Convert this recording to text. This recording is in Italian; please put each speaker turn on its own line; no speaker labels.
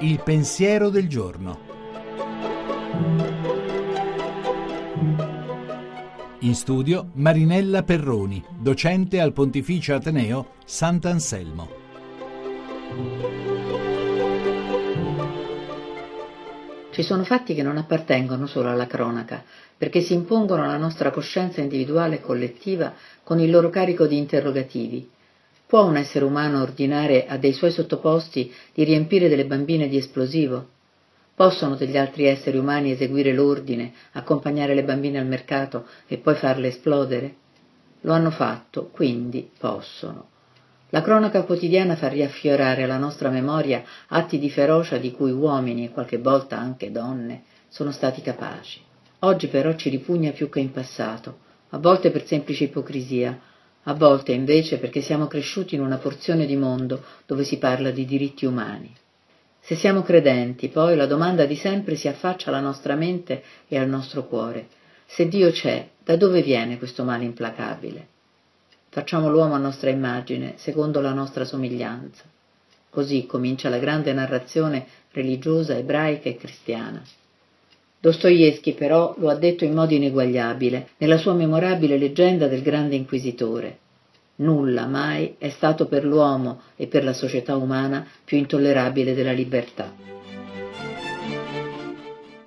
Il pensiero del giorno. In studio Marinella Perroni, docente al Pontificio Ateneo Sant'Anselmo.
Ci sono fatti che non appartengono solo alla cronaca, perché si impongono alla nostra coscienza individuale e collettiva con il loro carico di interrogativi Può un essere umano ordinare a dei suoi sottoposti di riempire delle bambine di esplosivo? Possono degli altri esseri umani eseguire l'ordine, accompagnare le bambine al mercato e poi farle esplodere? Lo hanno fatto, quindi possono. La cronaca quotidiana fa riaffiorare alla nostra memoria atti di ferocia di cui uomini e qualche volta anche donne sono stati capaci. Oggi però ci ripugna più che in passato, a volte per semplice ipocrisia, a volte invece perché siamo cresciuti in una porzione di mondo dove si parla di diritti umani. Se siamo credenti, poi la domanda di sempre si affaccia alla nostra mente e al nostro cuore. Se Dio c'è, da dove viene questo male implacabile? Facciamo l'uomo a nostra immagine, secondo la nostra somiglianza. Così comincia la grande narrazione religiosa ebraica e cristiana. Dostoevsky però lo ha detto in modo ineguagliabile nella sua memorabile leggenda del grande inquisitore. Nulla mai è stato per l'uomo e per la società umana più intollerabile della libertà.